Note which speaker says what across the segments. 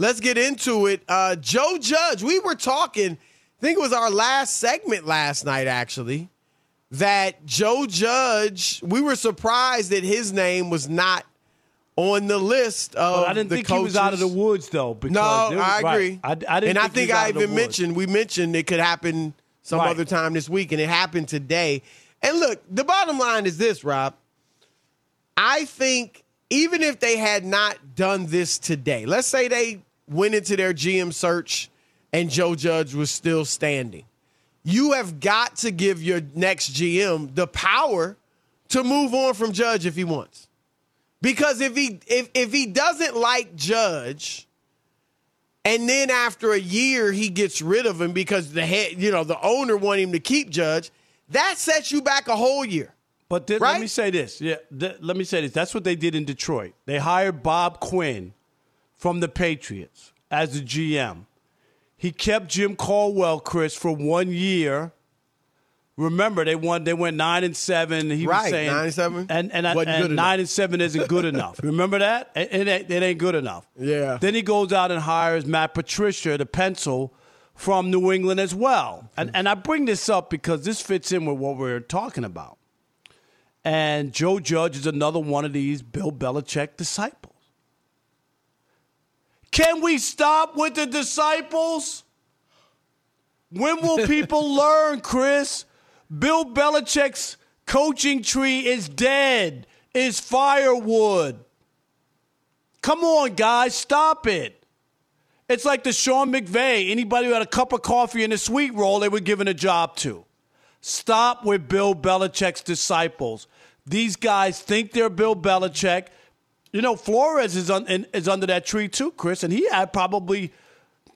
Speaker 1: Let's get into it. Uh, Joe Judge, we were talking, I think it was our last segment last night, actually, that Joe Judge, we were surprised that his name was not on the list of
Speaker 2: Well, I didn't
Speaker 1: the
Speaker 2: think
Speaker 1: coaches.
Speaker 2: he was out of the woods though. Because
Speaker 1: No,
Speaker 2: was-
Speaker 1: I
Speaker 2: right.
Speaker 1: agree.
Speaker 2: I, I didn't
Speaker 1: and I
Speaker 2: think,
Speaker 1: think I
Speaker 2: out of the
Speaker 1: even mentioned we mentioned it could happen some
Speaker 2: Right.
Speaker 1: other time this week, and it happened today. And look, the bottom line is this, Rob. I think even if they had not done this today, let's say they went into their GM search and Joe Judge was still standing, you have got to give your next GM the power to move on from Judge if he wants. Because if he if if he doesn't like Judge, and then after a year he gets rid of him because the head, you know, the owner want him to keep Judge, that sets you back a whole year.
Speaker 2: But th-
Speaker 1: Right?
Speaker 2: let me say this. Yeah, th- let me say this. That's what they did in Detroit. They hired Bob Quinn from the Patriots as the GM. He kept Jim Caldwell, Chris, for one year. Remember, they won. They went nine and seven. He was
Speaker 1: Right,
Speaker 2: saying
Speaker 1: nine and seven.
Speaker 2: and and, I- and nine
Speaker 1: enough.
Speaker 2: and seven isn't good enough. Remember that? It, it ain't, it ain't good enough.
Speaker 1: Yeah.
Speaker 2: Then he goes out and hires Matt Patricia, the pencil from New England as well. And and I bring this up because this fits in with what we're talking about. And Joe Judge is another one of these Bill Belichick disciples. Can we stop with the disciples? When will people learn, Chris? Bill Belichick's coaching tree is dead, is firewood. Come on, guys, stop it. It's like the Sean McVay. Anybody who had a cup of coffee and a sweet roll, they were given a job to. Stop with Bill Belichick's disciples. These guys think they're Bill Belichick. You know, Flores is, un, in, is under that tree too, Chris, and he had probably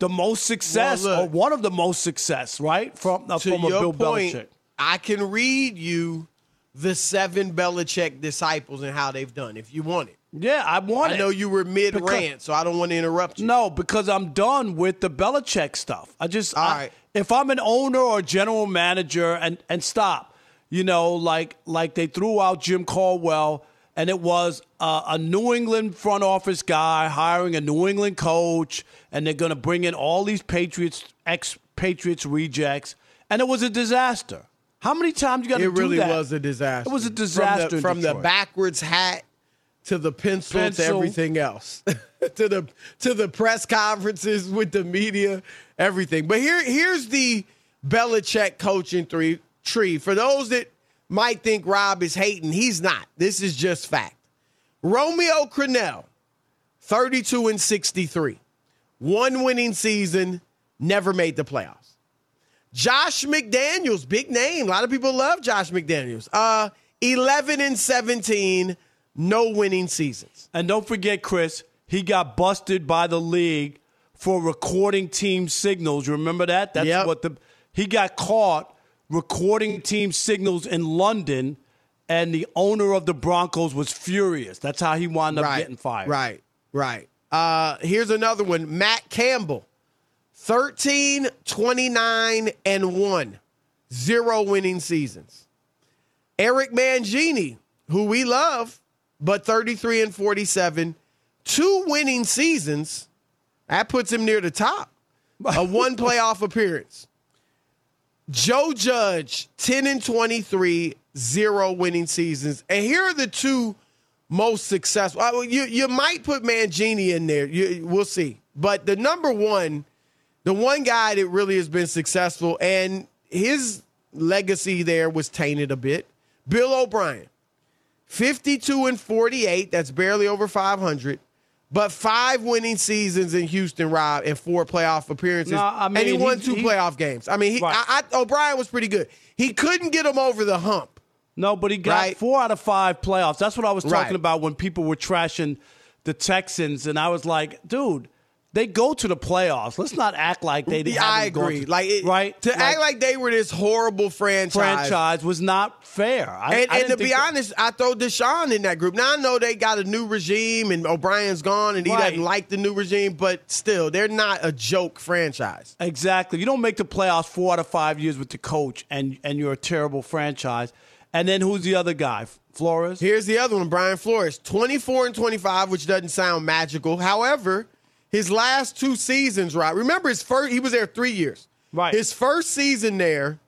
Speaker 2: the most success
Speaker 1: Well,
Speaker 2: or one of the most success, right? From, uh, from Bill
Speaker 1: point,
Speaker 2: Belichick.
Speaker 1: I can read you the seven Belichick disciples and how they've done if you want it.
Speaker 2: Yeah, I want
Speaker 1: I
Speaker 2: it.
Speaker 1: know you were mid rant, so I don't want to interrupt you.
Speaker 2: No, because I'm done with the Belichick stuff. I just, I-
Speaker 1: right.
Speaker 2: if I'm an owner or general manager, and and stop, you know, like like they threw out Jim Caldwell, and it was uh, a New England front office guy hiring a New England coach, and they're going to bring in all these Patriots ex Patriots rejects, and it was a disaster. How many times you got to
Speaker 1: It
Speaker 2: do that?
Speaker 1: It really was a disaster.
Speaker 2: It was a disaster
Speaker 1: from the, from the backwards hat to the pencil, to everything else, to the to the press conferences with the media, everything. But here here's the Belichick coaching three, tree. For those that might think Rob is hating, he's not. This is just fact. Romeo Crennel, 32 and 63, one winning season, never made the playoffs. Josh McDaniels, big name. A lot of people love Josh McDaniels. Uh, 11 and 17, no winning seasons.
Speaker 2: And don't forget, Chris, he got busted by the league for recording team signals. You Remember that? That's
Speaker 1: Yep.
Speaker 2: what the he got caught recording team signals in London, and the owner of the Broncos was furious. That's how he wound up
Speaker 1: right,
Speaker 2: getting fired.
Speaker 1: Right, right. Uh, here's another one. Matt Campbell, 13, 29, and 1. Zero winning seasons. Eric Mangini, who we love, but 33 and 47, two winning seasons. That puts him near the top. A one playoff appearance. Joe Judge, 10 and 23, zero winning seasons. And here are the two most successful. uh, You, you might put Mangini in there. You, we'll see. But the number one, the one guy that really has been successful, and his legacy there was tainted a bit, Bill O'Brien. 52 and 48, that's barely over 500. But five winning seasons in Houston, Rob, and four playoff appearances.
Speaker 2: No, I
Speaker 1: and he
Speaker 2: mean,
Speaker 1: won two
Speaker 2: he-
Speaker 1: playoff games. I mean, he,
Speaker 2: Right.
Speaker 1: I, I, O'Brien was pretty good. He couldn't get him over the hump.
Speaker 2: No, but he got
Speaker 1: Right.
Speaker 2: four out of five playoffs. That's what I was talking
Speaker 1: Right.
Speaker 2: about when people were trashing the Texans, and I was like, dude, they go to the playoffs. Let's not act like they didn't.
Speaker 1: Yeah, I agree.
Speaker 2: to-
Speaker 1: like it,
Speaker 2: right
Speaker 1: to act like they were this horrible franchise.
Speaker 2: franchise was not fair. I,
Speaker 1: And,
Speaker 2: I
Speaker 1: and to be
Speaker 2: that-
Speaker 1: honest, I throw Deshaun in that group. Now I know they got a new regime and O'Brien's gone and he
Speaker 2: Right.
Speaker 1: doesn't like the new regime, but still, they're not a joke franchise.
Speaker 2: Exactly. You don't make the playoffs four out of five years with the coach, and and you're a terrible franchise. And then who's the other guy? Flores.
Speaker 1: Here's the other one, Brian Flores, 24 and 25, which doesn't sound magical. However, his last two seasons, right? Remember his first he was there 3 years.
Speaker 2: Right.
Speaker 1: His first season there,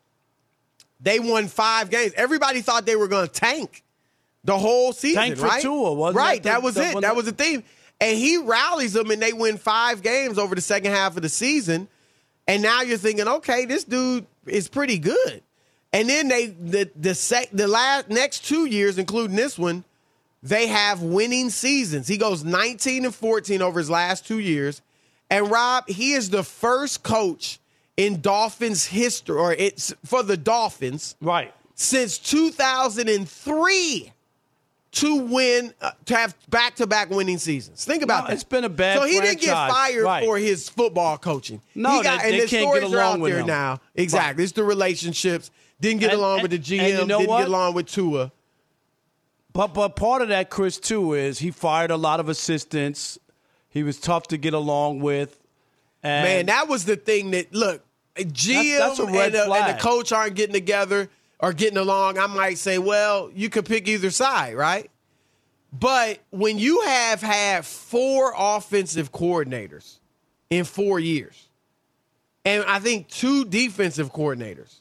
Speaker 1: they won 5 games. Everybody thought they were going to tank the whole season,
Speaker 2: Tank for
Speaker 1: right?
Speaker 2: Tua, wasn't
Speaker 1: right,
Speaker 2: that the-
Speaker 1: that was it. That
Speaker 2: that-
Speaker 1: was the theme. And he rallies them and they win 5 games over the second half of the season. And now you're thinking, okay, this dude is pretty good. And then they the the sec, the last next two years, including this one, they have winning seasons. He goes 19 and 14 over his last two years. And Rob, he is the first coach in Dolphins history, or it's for the Dolphins
Speaker 2: Right.
Speaker 1: since 2003 to win uh, to have back-to-back winning seasons. Think about
Speaker 2: No,
Speaker 1: that.
Speaker 2: it's been a bad
Speaker 1: So he didn't get fired
Speaker 2: Right.
Speaker 1: for his football coaching.
Speaker 2: No,
Speaker 1: he got,
Speaker 2: they-
Speaker 1: and
Speaker 2: they
Speaker 1: the
Speaker 2: can't get
Speaker 1: stories are
Speaker 2: along
Speaker 1: out
Speaker 2: with
Speaker 1: there
Speaker 2: him.
Speaker 1: now. Exactly, it's the relationships. Didn't get
Speaker 2: And-
Speaker 1: along
Speaker 2: and-
Speaker 1: with the GM.
Speaker 2: you know
Speaker 1: didn't
Speaker 2: what?
Speaker 1: get along with Tua.
Speaker 2: But but part of that, Chris, too, is he fired a lot of assistants. He was tough to get along with. And
Speaker 1: Man, that was the thing that look, GM
Speaker 2: that's red
Speaker 1: and, the, and the coach aren't getting together or getting along. I might say, well, you could pick either side, right? But when you have had four offensive coordinators in four years, and I think two defensive coordinators,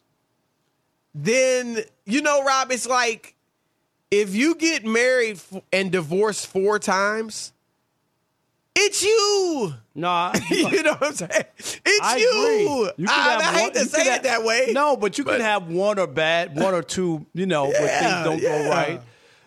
Speaker 1: then you know, Rob, it's like if you get married f- and divorced four times, it's you.
Speaker 2: no,
Speaker 1: you know what I'm saying? It's
Speaker 2: I
Speaker 1: you.
Speaker 2: You
Speaker 1: I, I
Speaker 2: one-
Speaker 1: hate to say it
Speaker 2: have-
Speaker 1: that way.
Speaker 2: No, but you can have one or bad, one or two, you know, where things don't
Speaker 1: yeah.
Speaker 2: go right.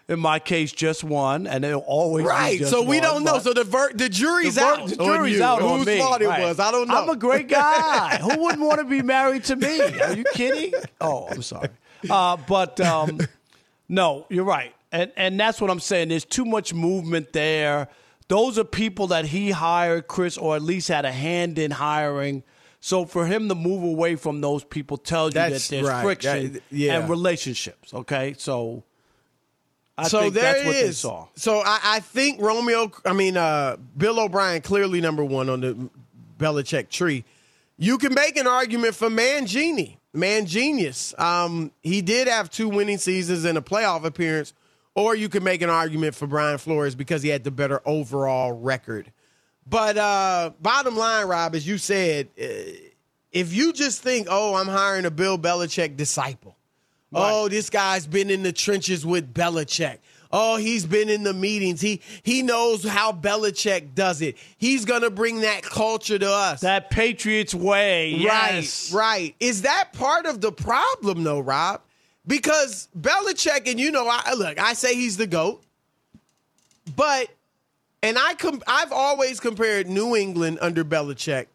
Speaker 2: In my case, just one, and it'll always be
Speaker 1: right. So we
Speaker 2: one,
Speaker 1: don't know. So the ver- the jury's
Speaker 2: The ver-
Speaker 1: out.
Speaker 2: The jury's out on
Speaker 1: Whose
Speaker 2: me.
Speaker 1: fault it
Speaker 2: Right.
Speaker 1: was? I don't know.
Speaker 2: I'm a great guy. Who wouldn't want to be married to me? Are you kidding? Oh, I'm sorry. Uh, but um, no, you're right, and and that's what I'm saying. There's too much movement there. Those are people that he hired, Chris, or at least had a hand in hiring. So for him to move away from those people tells you that there's
Speaker 1: right.
Speaker 2: friction
Speaker 1: That- yeah.
Speaker 2: and relationships. Okay, so I
Speaker 1: so
Speaker 2: think
Speaker 1: there
Speaker 2: that's
Speaker 1: it
Speaker 2: what they saw.
Speaker 1: So I, I think Romeo, I mean uh, Bill O'Brien, clearly number one on the Belichick tree. You can make an argument for Mangini, Mangenius. Um, he did have two winning seasons and a playoff appearance, or you could make an argument for Brian Flores because he had the better overall record. But uh, bottom line, Rob, as you said, uh, if you just think, oh, I'm hiring a Bill Belichick disciple. Oh, this guy's been in the trenches with Belichick. Oh, he's been in the meetings. He he knows how Belichick does it. He's gonna bring that culture to us.
Speaker 2: That Patriots way, yes.
Speaker 1: Right, right. Is that part of the problem, though, Rob? Because Belichick, and you know, I look, I say he's the goat, but and I com- I've always compared New England under Belichick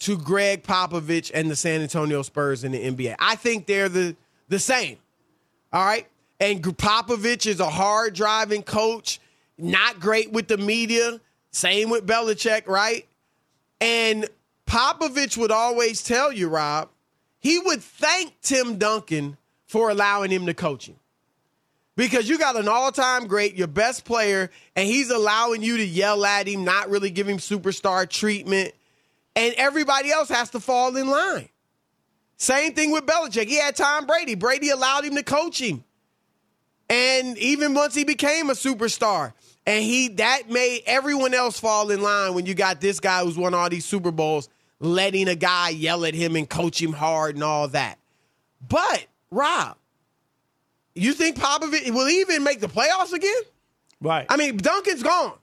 Speaker 1: to Gregg Popovich and the San Antonio Spurs in the NBA. I think they're the the same. All right. And Popovich is a hard driving coach, not great with the media. Same with Belichick, right? And Popovich would always tell you, Rob, he would thank Tim Duncan for allowing him to coach him. Because you got an all time great, your best player, and he's allowing you to yell at him, not really give him superstar treatment. And everybody else has to fall in line. Same thing with Belichick. He had Tom Brady. Brady allowed him to coach him. And even once he became a superstar, and he that made everyone else fall in line when you got this guy who's won all these Super Bowls, letting a guy yell at him and coach him hard and all that. But Rob, you think Popovich will he even make the playoffs again?
Speaker 2: Right.
Speaker 1: I mean, Duncan's gone.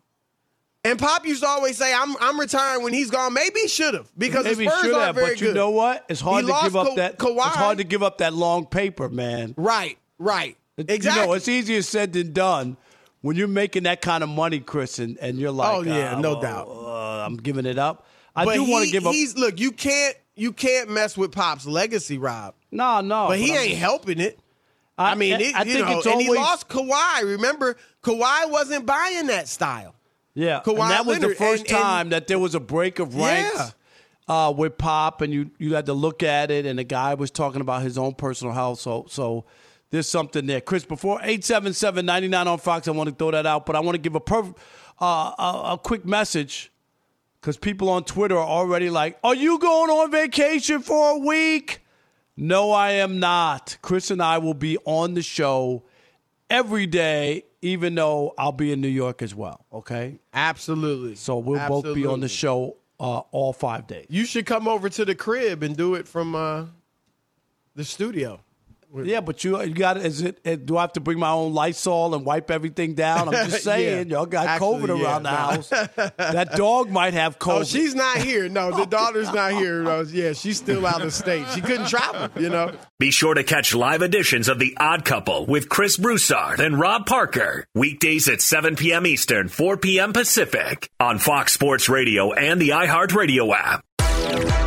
Speaker 1: And Pop used to always say, I'm I'm retiring when he's gone. Maybe he should have because
Speaker 2: Maybe
Speaker 1: the
Speaker 2: he
Speaker 1: Spurs aren't very
Speaker 2: but you
Speaker 1: good.
Speaker 2: know what? It's hard
Speaker 1: He
Speaker 2: to give up
Speaker 1: Ka-
Speaker 2: that.
Speaker 1: Kawhi.
Speaker 2: It's hard to give up that long paper, man.
Speaker 1: Right, right. Exactly.
Speaker 2: You know, it's easier said than done when you're making that kind of money, Chris, and, and you're like,
Speaker 1: Oh, yeah,
Speaker 2: uh,
Speaker 1: no
Speaker 2: well,
Speaker 1: doubt.
Speaker 2: uh, I'm giving it up. I
Speaker 1: but
Speaker 2: do want to give up.
Speaker 1: He's look, you can't you can't mess with Pop's legacy, Rob.
Speaker 2: No, no.
Speaker 1: But he
Speaker 2: I'm
Speaker 1: ain't helping it. I, mean, it,
Speaker 2: I think
Speaker 1: know,
Speaker 2: it's
Speaker 1: and he lost Kawhi. Remember, Kawhi wasn't buying that style.
Speaker 2: Yeah,
Speaker 1: Kawhi
Speaker 2: and that was
Speaker 1: Leonard.
Speaker 2: the first
Speaker 1: And- and-
Speaker 2: time that there was a break of ranks uh, with Pop, and you you had to look at it, and the guy was talking about his own personal health. So so there's something there. Chris, before 877-99 on Fox, I want to throw that out, but I want to give a perf- uh, a, a quick message because people on Twitter are already like, "Are you going on vacation for a week?" No, I am not. Chris and I will be on the show every day, even though I'll be in New York as well. Okay,
Speaker 1: Absolutely.
Speaker 2: so we'll both be on the show uh, all five days.
Speaker 1: You should come over to the crib and do it from uh, the studio.
Speaker 2: Yeah, but you you got is it? uh, Do I have to bring my own Lysol and wipe everything down? I'm just saying,
Speaker 1: Yeah.
Speaker 2: y'all got
Speaker 1: Actually,
Speaker 2: COVID
Speaker 1: yeah,
Speaker 2: around the
Speaker 1: nah.
Speaker 2: house. that dog might have COVID.
Speaker 1: Oh, she's not here. No, the daughter's not here. No, yeah, she's still out of state. She couldn't travel, you know.
Speaker 3: Be sure to catch live editions of The Odd Couple with Chris Broussard and Rob Parker. Weekdays at 7 p.m. Eastern, 4 p.m. Pacific on Fox Sports Radio and the iHeartRadio app.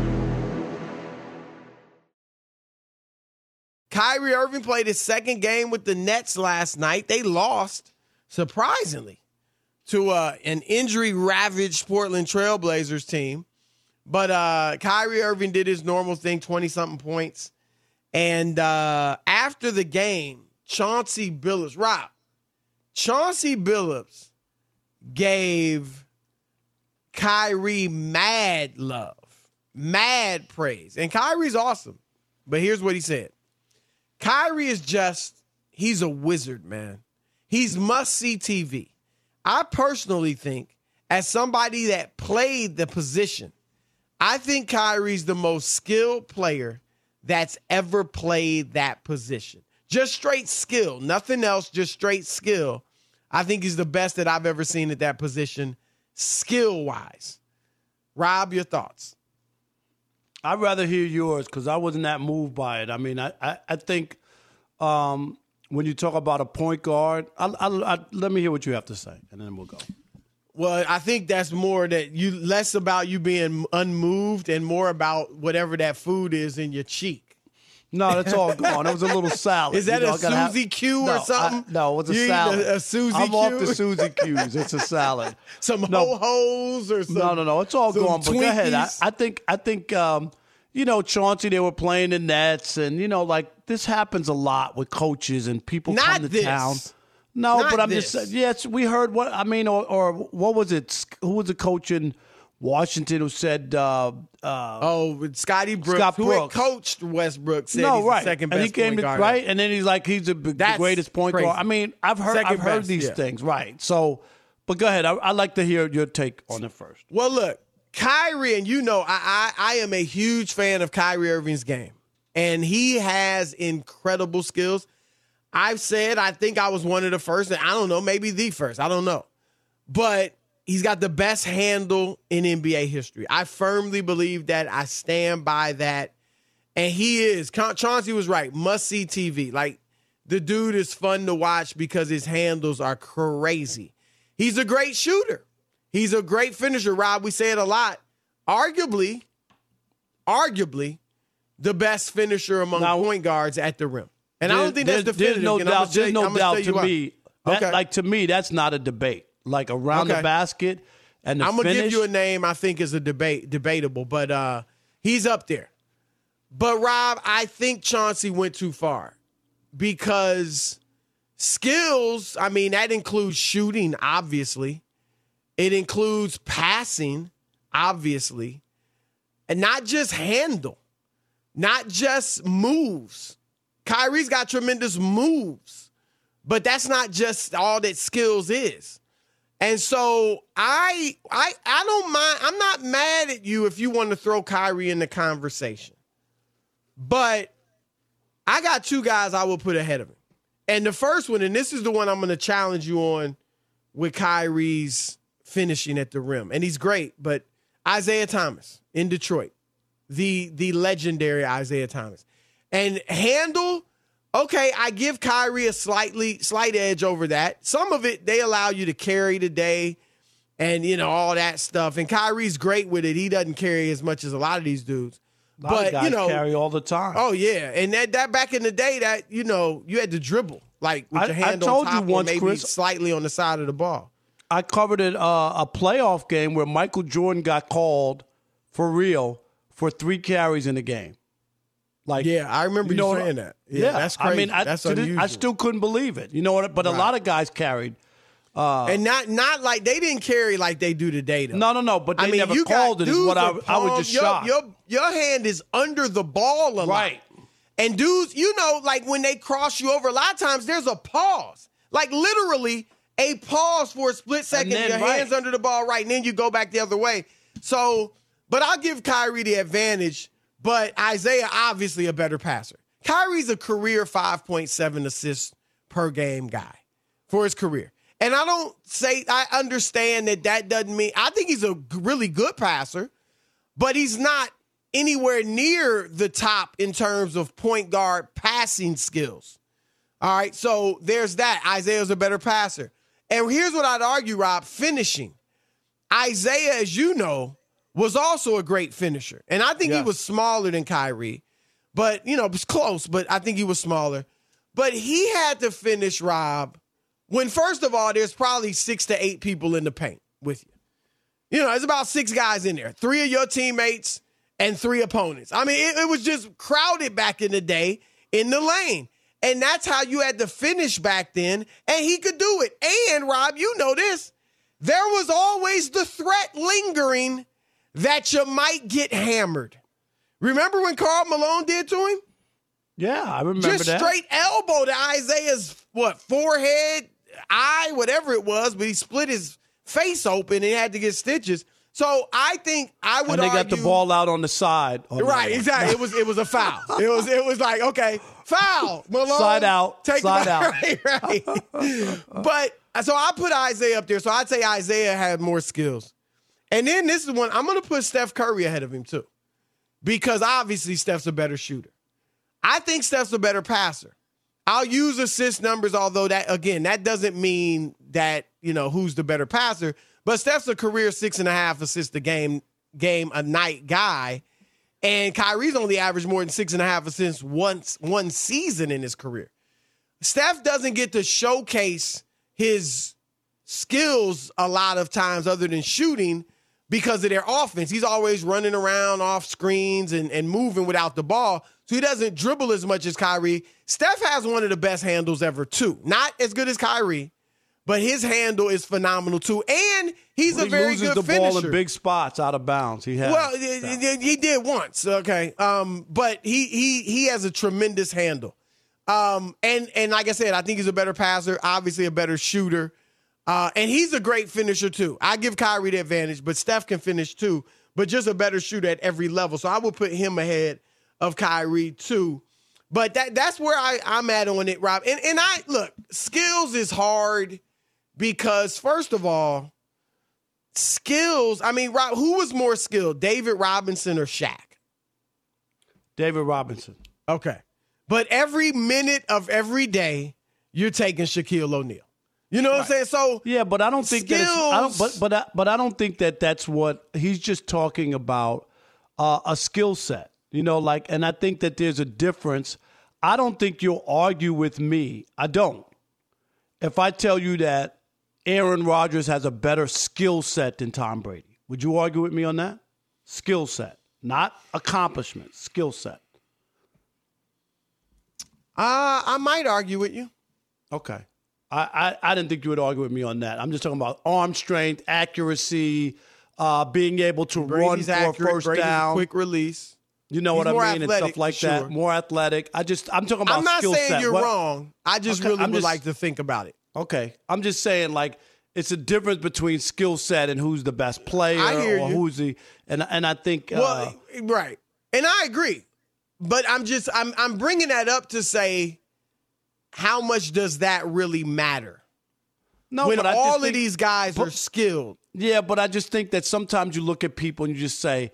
Speaker 1: Kyrie Irving played his second game with the Nets last night. They lost, surprisingly, to uh, an injury ravaged Portland Trailblazers team. But uh, Kyrie Irving did his normal thing 20 something points. And uh, after the game, Chauncey Billups, Rob, Chauncey Billups gave Kyrie mad love, mad praise. And Kyrie's awesome. But here's what he said Kyrie is just, he's a wizard, man. He's must see TV. I personally think, as somebody that played the position, I think Kyrie's the most skilled player that's ever played that position. Just straight skill, nothing else, just straight skill. I think he's the best that I've ever seen at that position, skill wise. Rob, your thoughts?
Speaker 2: I'd rather hear yours because I wasn't that moved by it. I mean, I I, I think um, when you talk about a point guard, I, I, I, let me hear what you have to say, and then we'll go.
Speaker 1: Well, I think that's more that you less about you being unmoved and more about whatever that food is in your cheek.
Speaker 2: No, that's all gone. It was a little salad.
Speaker 1: Is that
Speaker 2: You know,
Speaker 1: a
Speaker 2: I gotta have-
Speaker 1: Suzy Q or
Speaker 2: No, I-
Speaker 1: something?
Speaker 2: no, it was a
Speaker 1: You
Speaker 2: salad.
Speaker 1: a- a Suzy
Speaker 2: I'm off the Suzy Q's. It's a salad.
Speaker 1: Some
Speaker 2: No.
Speaker 1: ho hos or some
Speaker 2: no, no, no. It's all gone. But go ahead. I, I think. I think. Um, you know, Chauncey, they were playing the Nets, and you know, like this happens a lot with coaches and people
Speaker 1: Not
Speaker 2: come to
Speaker 1: this.
Speaker 2: town. No,
Speaker 1: Not
Speaker 2: but I'm
Speaker 1: this.
Speaker 2: just yes. We heard what I mean, or, or what was it? Who was the coach in Washington who said? Uh, uh,
Speaker 1: Oh, Scotty Brooks,
Speaker 2: Scott
Speaker 1: who
Speaker 2: Brooks.
Speaker 1: coached Westbrook, said
Speaker 2: no,
Speaker 1: he's
Speaker 2: right.
Speaker 1: the second
Speaker 2: and
Speaker 1: best
Speaker 2: he came to right, and then he's like he's the, the greatest point
Speaker 1: crazy.
Speaker 2: guard. I mean, I've heard
Speaker 1: Second
Speaker 2: I've heard
Speaker 1: best,
Speaker 2: these
Speaker 1: yeah.
Speaker 2: things, right? So, but go ahead. I, I'd like to hear your take on it first.
Speaker 1: Well, look, Kyrie, and you know, I, I I am a huge fan of Kyrie Irving's game, and he has incredible skills. I've said I think I was one of the first, and I don't know, maybe the first. I don't know, but he's got the best handle in NBA history. I firmly believe that. I stand by that, and he is. Cha- Chauncey was right. Must see TV. Like the dude is fun to watch because his handles are crazy. He's a great shooter. He's a great finisher, Rob. We say it a lot. Arguably, arguably, the best finisher among
Speaker 2: Now-
Speaker 1: point guards at the rim. And I don't think that's definitive.
Speaker 2: There's no
Speaker 1: and I'm gonna
Speaker 2: doubt. There's no
Speaker 1: I'm gonna
Speaker 2: doubt to me. That,
Speaker 1: Okay.
Speaker 2: Like to me, that's not a debate. Like around
Speaker 1: Okay.
Speaker 2: the basket and the
Speaker 1: I'm gonna
Speaker 2: finish.
Speaker 1: give you a name I think is a debate debatable, but uh he's up there. But Rob, I think Chauncey went too far because skills, I mean, that includes shooting, obviously. It includes passing, obviously. And not just handle, not just moves. Kyrie's got tremendous moves, but that's not just all that skills is. And so I I I don't mind. I'm not mad at you if you want to throw Kyrie in the conversation. But I got two guys I will put ahead of him. And the first one, and this is the one I'm going to challenge you on with Kyrie's finishing at the rim, and he's great. But Isiah Thomas in Detroit, the the legendary Isiah Thomas, and handle. Okay, I give Kyrie a slightly slight edge over that. Some of it they allow you to carry today, and you know all that stuff. And Kyrie's great with it. He doesn't carry as much as a lot of these dudes.
Speaker 2: A lot of
Speaker 1: but you know,
Speaker 2: carry all the time.
Speaker 1: Oh yeah, and that that back in the day, that you know, you had to dribble like with
Speaker 2: I-
Speaker 1: your
Speaker 2: I
Speaker 1: hand
Speaker 2: told
Speaker 1: on
Speaker 2: you once,
Speaker 1: maybe
Speaker 2: Chris-
Speaker 1: slightly on the side of the ball.
Speaker 2: I covered it, uh, a playoff game where Michael Jordan got called for real for three carries in the game. Like,
Speaker 1: Yeah, I remember you,
Speaker 2: know
Speaker 1: saying that. Yeah, that's crazy.
Speaker 2: I mean, I,
Speaker 1: that's unusual.
Speaker 2: I still couldn't believe it. You know what? But a lot of guys carried.
Speaker 1: Uh, and not not like they didn't carry like they do today. Though.
Speaker 2: No, no, no. But they
Speaker 1: I mean,
Speaker 2: never
Speaker 1: you
Speaker 2: called it. Is what I,
Speaker 1: with
Speaker 2: I was just
Speaker 1: your,
Speaker 2: shocked.
Speaker 1: Your your hand is under the ball a lot. And dudes, you know, like when they cross you over, a lot of times there's a pause. Like literally a pause for a split second.
Speaker 2: then,
Speaker 1: your
Speaker 2: right.
Speaker 1: hands under the ball, right, and then you go back the other way. So, but I'll give Kyrie the advantage. But Isiah obviously a better passer. Kyrie's a career 5.7 assists per game guy for his career. And I don't say I understand that that doesn't mean I think he's a really good passer, but he's not anywhere near the top in terms of point guard passing skills. All right, so there's that. Isiah's a better passer. And here's what I'd argue, Rob, finishing. Isiah, as you know, was also a great finisher. And I think he was smaller than Kyrie, but, you know, it was close, but I think he was smaller. But he had to finish, Rob, when, first of all, there's probably six to eight people in the paint with you. You know, there's about six guys in there, three of your teammates and three opponents. I mean, it, it was just crowded back in the day in the lane. And that's how you had to finish back then. And he could do it. And, Rob, you know this. There was always the threat lingering that you might get hammered. Remember when Karl Malone did to him?
Speaker 2: yeah, I remember
Speaker 1: Just
Speaker 2: that.
Speaker 1: straight elbow to Isiah's what forehead, eye, whatever it was, but he split his face open and he had to get stitches. So I think I would have.
Speaker 2: and they got the ball out on the side. that
Speaker 1: Right,
Speaker 2: one.
Speaker 1: exactly. It was it was a foul. It was it was like okay, foul. Malone,
Speaker 2: Slide out,
Speaker 1: take
Speaker 2: slide out.
Speaker 1: Right, right. but so I put Isiah up there. So I'd say Isiah had more skills. And then this is one I'm going to put Steph Curry ahead of him too, because obviously Steph's a better shooter. I think Steph's a better passer. I'll use assist numbers, although that again that doesn't mean that you know who's the better passer. But Steph's a career six and a half assists a game game a night guy, and Kyrie's only averaged more than six and a half assists once one season in his career. Steph doesn't get to showcase his skills a lot of times other than shooting because of their offense. He's always running around off screens and, and moving without the ball. So he doesn't dribble as much as Kyrie. Steph has one of the best handles ever, too. Not as good as Kyrie, but his handle is phenomenal, too. And he's
Speaker 2: he
Speaker 1: a very
Speaker 2: loses
Speaker 1: good
Speaker 2: the
Speaker 1: finisher.
Speaker 2: ball in big spots out of bounds. He has.
Speaker 1: Well, y- he did once, okay. Um, but he he he has a tremendous handle. Um, and and like I said, I think he's a better passer, obviously a better shooter. Uh, and he's a great finisher too. I give Kyrie the advantage, but Steph can finish too, but just a better shooter at every level. So I will put him ahead of Kyrie too. But that that's where I, I'm at on it, Rob. And and I look, skills is hard because first of all, skills. I mean, Rob, who was more skilled, David Robinson or Shaq?
Speaker 2: David Robinson.
Speaker 1: Okay. But every minute of every day, you're taking Shaquille O'Neal. You know what I'm saying? So
Speaker 2: Yeah, but I don't think that it's, I don't,
Speaker 1: Skills.
Speaker 2: but but I, but I don't think that that's what he's just talking about uh, a skill set. You know, like, and I think that there's a difference. I don't think you'll argue with me. I don't. If I tell you that Aaron Rodgers has a better skill set than Tom Brady, would you argue with me on that? Skill set, not accomplishment. Skill set.
Speaker 1: uh, I might argue with you.
Speaker 2: Okay. I, I, I didn't think you would argue with me on that. I'm just talking about arm strength, accuracy, uh, being able to
Speaker 1: Brady's
Speaker 2: run for a first
Speaker 1: Brady's
Speaker 2: down.
Speaker 1: quick release.
Speaker 2: you know
Speaker 1: he's
Speaker 2: what I mean, and stuff like
Speaker 1: sure.
Speaker 2: that. More athletic. I just I'm talking about
Speaker 1: I'm not saying
Speaker 2: set.
Speaker 1: you're
Speaker 2: What-
Speaker 1: wrong. I just
Speaker 2: Okay,
Speaker 1: really
Speaker 2: I'm
Speaker 1: would
Speaker 2: just-
Speaker 1: like to think about it.
Speaker 2: Okay, I'm just saying like it's a difference between skill set and who's the best player or
Speaker 1: you.
Speaker 2: who's the and and I think uh,
Speaker 1: Well, right, and I agree, but I'm just I'm I'm bringing that up to say, how much does that really matter
Speaker 2: no,
Speaker 1: when
Speaker 2: but
Speaker 1: all of
Speaker 2: think-
Speaker 1: these guys are skilled?
Speaker 2: Yeah, but I just think that sometimes you look at people and you just say,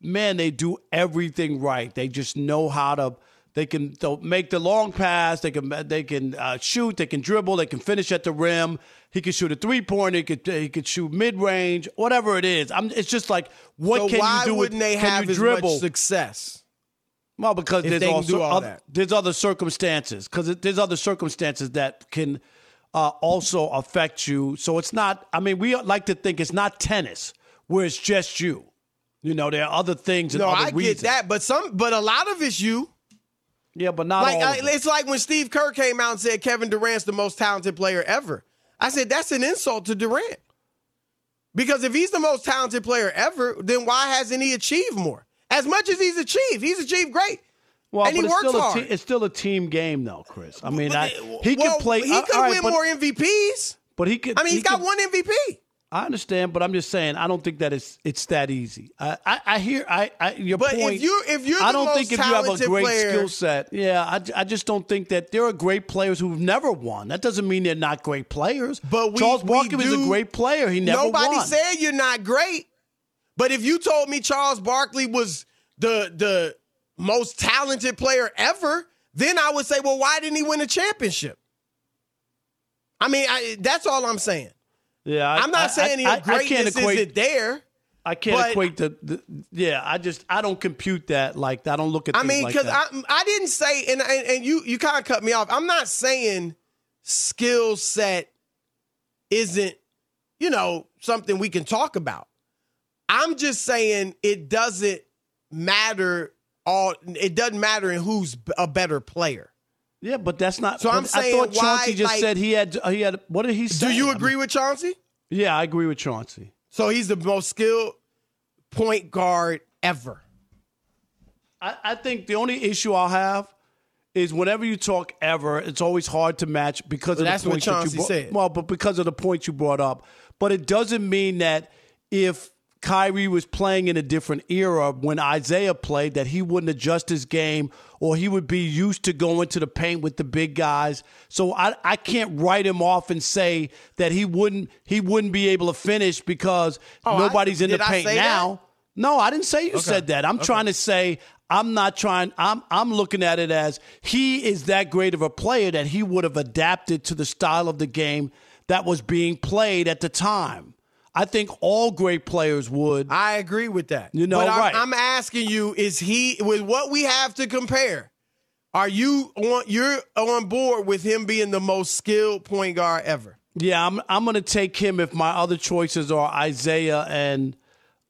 Speaker 2: man, they do everything right. They just know how to. They can make the long pass. They can they can uh, shoot. They can dribble. They can finish at the rim. He can shoot a three pointer. He could he could shoot mid range. Whatever it is, I'm, it's just like what
Speaker 1: so
Speaker 2: can you do?
Speaker 1: wouldn't
Speaker 2: with,
Speaker 1: they have as
Speaker 2: dribble?
Speaker 1: much success?
Speaker 2: Well, because there's also
Speaker 1: do all
Speaker 2: oth-
Speaker 1: that?
Speaker 2: there's other circumstances. Because there's other circumstances that can uh, also affect you. So it's not. I mean, we like to think it's not tennis where it's just you. You know, there are other things and
Speaker 1: No,
Speaker 2: other
Speaker 1: I
Speaker 2: reasons.
Speaker 1: get that, but some, but a lot of it's you.
Speaker 2: Yeah, but not
Speaker 1: Like
Speaker 2: all.
Speaker 1: I,
Speaker 2: it.
Speaker 1: it's like when Steve Kerr came out and said Kevin Durant's the most talented player ever. I said that's an insult to Durant. Because if he's the most talented player ever, then why hasn't he achieved more? As much as he's achieved, he's achieved great.
Speaker 2: well,
Speaker 1: and he
Speaker 2: but it's
Speaker 1: works
Speaker 2: still
Speaker 1: hard.
Speaker 2: A te- it's still a team game, though, Chris. I mean, I, he
Speaker 1: well,
Speaker 2: can play.
Speaker 1: He
Speaker 2: uh,
Speaker 1: could
Speaker 2: right,
Speaker 1: win
Speaker 2: but,
Speaker 1: more MVPs.
Speaker 2: But he could.
Speaker 1: I mean,
Speaker 2: he
Speaker 1: he's got
Speaker 2: could-
Speaker 1: one MVP.
Speaker 2: I understand, but I'm just saying I don't think that it's it's that easy. I I, I hear I, I your
Speaker 1: But if
Speaker 2: point.
Speaker 1: you- if you're
Speaker 2: I don't think if you have a great
Speaker 1: player-
Speaker 2: skill set, yeah, I, I just don't think that there are great players who've never won. That doesn't mean they're not great players.
Speaker 1: But we,
Speaker 2: Charles
Speaker 1: we
Speaker 2: Barkley was a great player. He never
Speaker 1: Nobody
Speaker 2: won.
Speaker 1: said you're not great. But if you told me Charles Barkley was the the most talented player ever, then I would say, well, why didn't he win a championship? I mean, I, that's all I'm saying.
Speaker 2: yeah, I,
Speaker 1: I'm not
Speaker 2: I-
Speaker 1: saying
Speaker 2: I,
Speaker 1: your
Speaker 2: I, I can't
Speaker 1: greatness
Speaker 2: equate.
Speaker 1: isn't there.
Speaker 2: I can't
Speaker 1: but-
Speaker 2: equate the, the. Yeah, I just I don't compute that like. I don't look at.
Speaker 1: I mean, because
Speaker 2: that.
Speaker 1: I I didn't say, and and, and you you kind of cut me off. I'm not saying skill set isn't, you know, something we can talk about. I'm just saying it doesn't matter. All it doesn't matter in who's a better player.
Speaker 2: yeah, but that's not.
Speaker 1: So I'm
Speaker 2: I
Speaker 1: saying
Speaker 2: thought
Speaker 1: why,
Speaker 2: Chauncey just
Speaker 1: like-
Speaker 2: said he had he had. What did he say?
Speaker 1: Do you
Speaker 2: I mean,
Speaker 1: agree with Chauncey?
Speaker 2: yeah, I agree with Chauncey.
Speaker 1: So he's the most skilled point guard ever.
Speaker 2: I, I think the only issue I'll have is whenever you talk ever, it's always hard to match because of the
Speaker 1: what
Speaker 2: points that you brought,
Speaker 1: said.
Speaker 2: Well, but because of the points you brought up, but it doesn't mean that if Kyrie was playing in a different era when Isiah played, that he wouldn't adjust his game or he would be used to going to the paint with the big guys. So I, I can't write him off and say that he wouldn't he wouldn't be able to finish because
Speaker 1: Oh, I-
Speaker 2: nobody's in the paint now. No, I didn't say you said that. I'm trying to say I'm not trying. I'm I'm looking at it as he is that great of a player that he would have adapted to the style of the game that was being played at the time. I think all great players would.
Speaker 1: I agree with that.
Speaker 2: You know,
Speaker 1: but I'm,
Speaker 2: right.
Speaker 1: I'm asking you: Is he with what we have to compare? Are you on? You're on board with him being the most skilled point guard ever?
Speaker 2: Yeah, I'm I'm going to take him if my other choices are Isiah and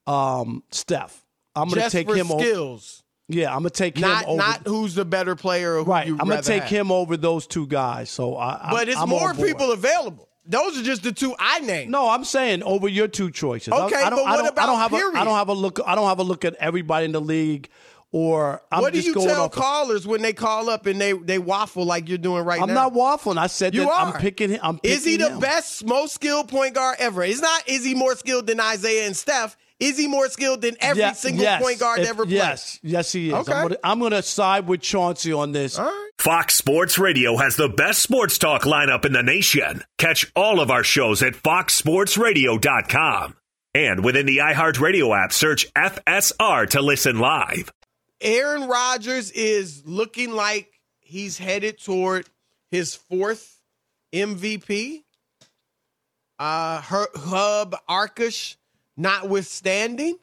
Speaker 2: um, Steph. I'm going to take him over.
Speaker 1: skills,
Speaker 2: Yeah, I'm going to take him
Speaker 1: not
Speaker 2: over.
Speaker 1: not who's the better player.
Speaker 2: Right, I'm going to take
Speaker 1: have.
Speaker 2: him over those two guys. So I,
Speaker 1: But it's
Speaker 2: I'm
Speaker 1: more people available. Those are just the two I named.
Speaker 2: No, I'm saying over your two choices.
Speaker 1: Okay,
Speaker 2: I, don't,
Speaker 1: but
Speaker 2: I
Speaker 1: what
Speaker 2: don't, I don't have
Speaker 1: period?
Speaker 2: A, I don't have a look. I don't have a look at everybody in the league, or I'm
Speaker 1: what do
Speaker 2: just
Speaker 1: you tell callers when they call up and they they waffle like you're doing right now?
Speaker 2: I'm not waffling. I said
Speaker 1: You
Speaker 2: that
Speaker 1: are.
Speaker 2: I'm picking him. I'm picking
Speaker 1: Is he the
Speaker 2: him.
Speaker 1: best, most skilled point guard ever? It's not. Is he more skilled than Isiah and Steph? Is he more skilled than every
Speaker 2: Yeah,
Speaker 1: single
Speaker 2: yes.
Speaker 1: point guard
Speaker 2: If-
Speaker 1: ever played?
Speaker 2: Yes, yes, he is.
Speaker 1: Okay.
Speaker 2: I'm gonna, I'm gonna side with Chauncey on this.
Speaker 1: All right.
Speaker 3: Fox Sports Radio has the best sports talk lineup in the nation. Catch all of our shows at foxsportsradio.com. And within the iHeartRadio app, search FSR to listen live.
Speaker 1: Aaron Rodgers is looking like he's headed toward his fourth MVP. Uh, her, Hub Arkush notwithstanding.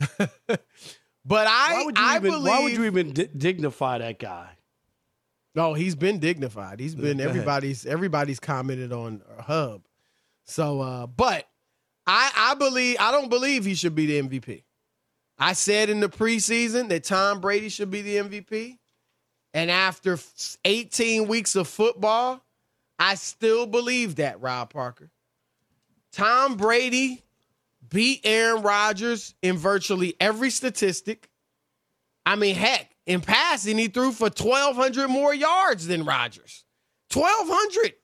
Speaker 1: but I, I
Speaker 2: even?
Speaker 1: believe.
Speaker 2: Why would you even di- dignify that guy?
Speaker 1: No, he's been dignified. He's been
Speaker 2: Go ahead.
Speaker 1: everybody's everybody's commented on Hub. So, uh, but I I believe I don't believe he should be the MVP. I said in the preseason that Tom Brady should be the MVP, and after 18 weeks of football, I still believe that. Rob Parker, Tom Brady beat Aaron Rodgers in virtually every statistic. I mean, heck, in passing, he threw for 1,200 more yards than Rodgers. 1,200.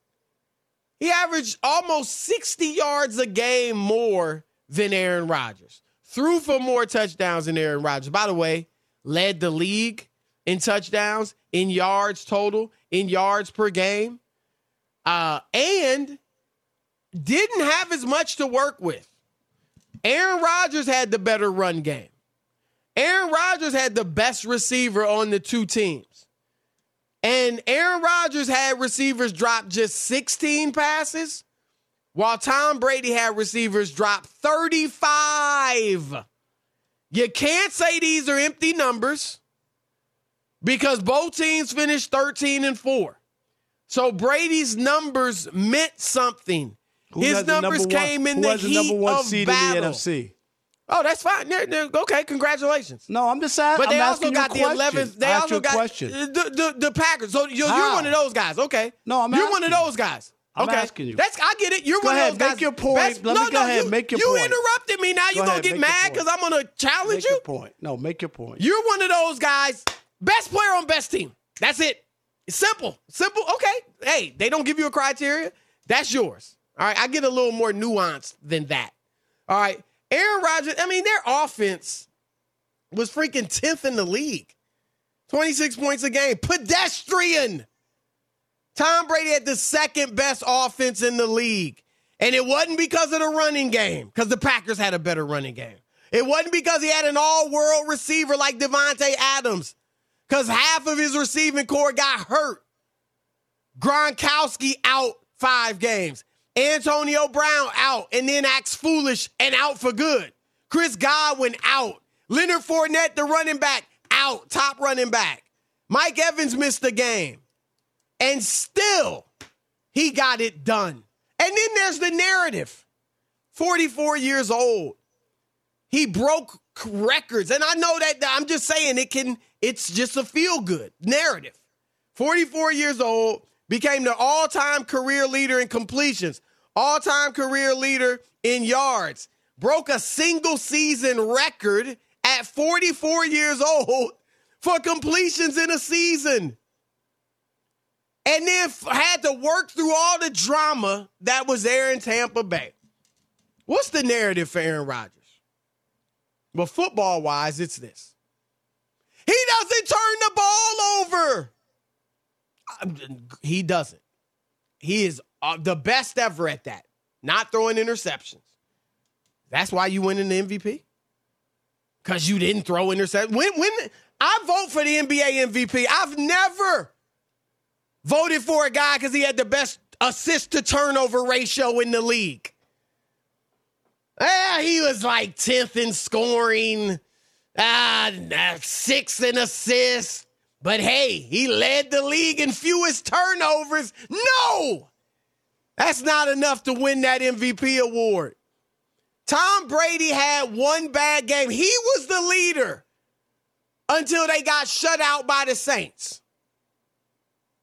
Speaker 1: He averaged almost 60 yards a game more than Aaron Rodgers. Threw for more touchdowns than Aaron Rodgers. By the way, led the league in touchdowns, in yards total, in yards per game, uh, and didn't have as much to work with. Aaron Rodgers had the better run game. Aaron Rodgers had the best receiver on the two teams. And Aaron Rodgers had receivers drop just 16 passes, while Tom Brady had receivers drop 35. You can't say these are empty numbers because both teams finished 13 and 4. So Brady's numbers meant something.
Speaker 2: Who
Speaker 1: His numbers
Speaker 2: number one-
Speaker 1: came in the heat
Speaker 2: number one
Speaker 1: of battle.
Speaker 2: in the NFC.
Speaker 1: Oh, that's fine. Yeah, yeah, Okay, congratulations.
Speaker 2: No, I'm just asking.
Speaker 1: But they
Speaker 2: I'm
Speaker 1: also got the 11th. They also got
Speaker 2: question.
Speaker 1: the, the the Packers. So you're, you're one of those guys. Okay.
Speaker 2: No, I'm
Speaker 1: You're one of those guys.
Speaker 2: I'm
Speaker 1: okay.
Speaker 2: asking you.
Speaker 1: That's I get it. You're
Speaker 2: Go
Speaker 1: one
Speaker 2: ahead,
Speaker 1: of those
Speaker 2: make
Speaker 1: guys.
Speaker 2: your point.
Speaker 1: Best-
Speaker 2: Let me go
Speaker 1: no,
Speaker 2: ahead,
Speaker 1: you,
Speaker 2: make your
Speaker 1: you
Speaker 2: point.
Speaker 1: You interrupted me. Now you're gonna
Speaker 2: ahead,
Speaker 1: get mad because I'm gonna challenge
Speaker 2: Make
Speaker 1: you.
Speaker 2: your point. No, make your point.
Speaker 1: You're one of those guys. Best player on best team. That's it. It's simple. Simple. Okay. Hey, they don't give you a criteria. That's yours. All right. I get a little more nuanced than that. All right. Aaron Rodgers, I mean, their offense was freaking 10th in the league. 26 points a game. Pedestrian. Tom Brady had the second best offense in the league. And it wasn't because of the running game, because the Packers had a better running game. It wasn't because he had an all world receiver like Davante Adams, because half of his receiving corps got hurt. Gronkowski out five games. Antonio Brown out and then acts foolish and out for good. Chris Godwin out. Leonard Fournette, the running back, out. Top running back. Mike Evans missed the game. And still, he got it done. And then there's the narrative 44 years old. He broke records. And I know that I'm just saying it can, it's just a feel good narrative. 44 years old, became the all time career leader in completions, all time career leader in yards, broke a single season record at 44 years old for completions in a season. And then had to work through all the drama that was there in Tampa Bay. What's the narrative for Aaron Rodgers? Well, football wise, it's this. He doesn't turn the ball over. Um, He doesn't. He is uh, the best ever at that. Not throwing interceptions. That's why you win in the MVP. Because you didn't throw interceptions. When when I vote for the NBA MVP, I've never voted for a guy because he had the best assist to turnover ratio in the league. Ah, he was like 10th in scoring, ah, sixth in assists. But hey, he led the league in fewest turnovers. No! That's not enough to win that MVP award. Tom Brady had one bad game. He was the leader until they got shut out by the Saints.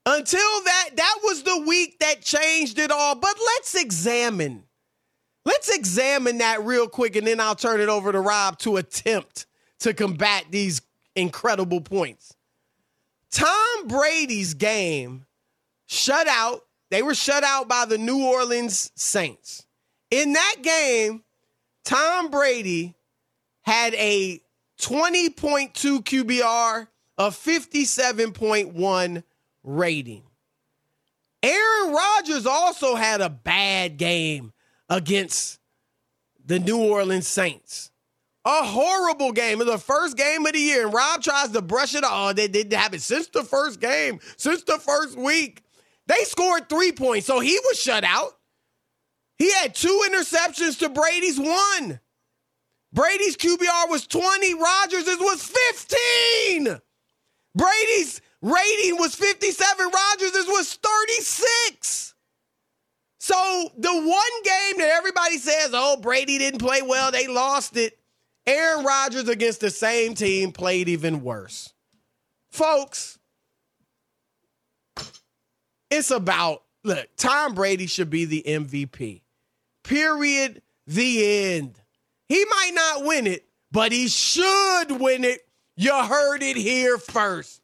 Speaker 1: Until that, that was the week that changed it all. But let's examine. Let's examine that real quick, and then I'll turn it over to Rob to attempt to combat these incredible points. Tom Brady's game shut out. They were shut out by the New Orleans Saints. In that game, Tom Brady had a 20.2 QBR, a 57.1 rating. Aaron Rodgers also had a bad game against the New Orleans Saints. A horrible game. It was the first game of the year, and Rob tries to brush it off. They didn't have it since the first game, since the first week. They scored three points, so he was shut out. He had two interceptions to Brady's one. Brady's QBR was 20, Rodgers' was 15. Brady's rating was 57, Rodgers' was 36. So the one game that everybody says, oh, Brady didn't play well, they lost it. Aaron Rodgers against the same team played even worse. Folks, it's about, look, Tom Brady should be the MVP. Period. The end. He might not win it, but he should win it. You heard it here first.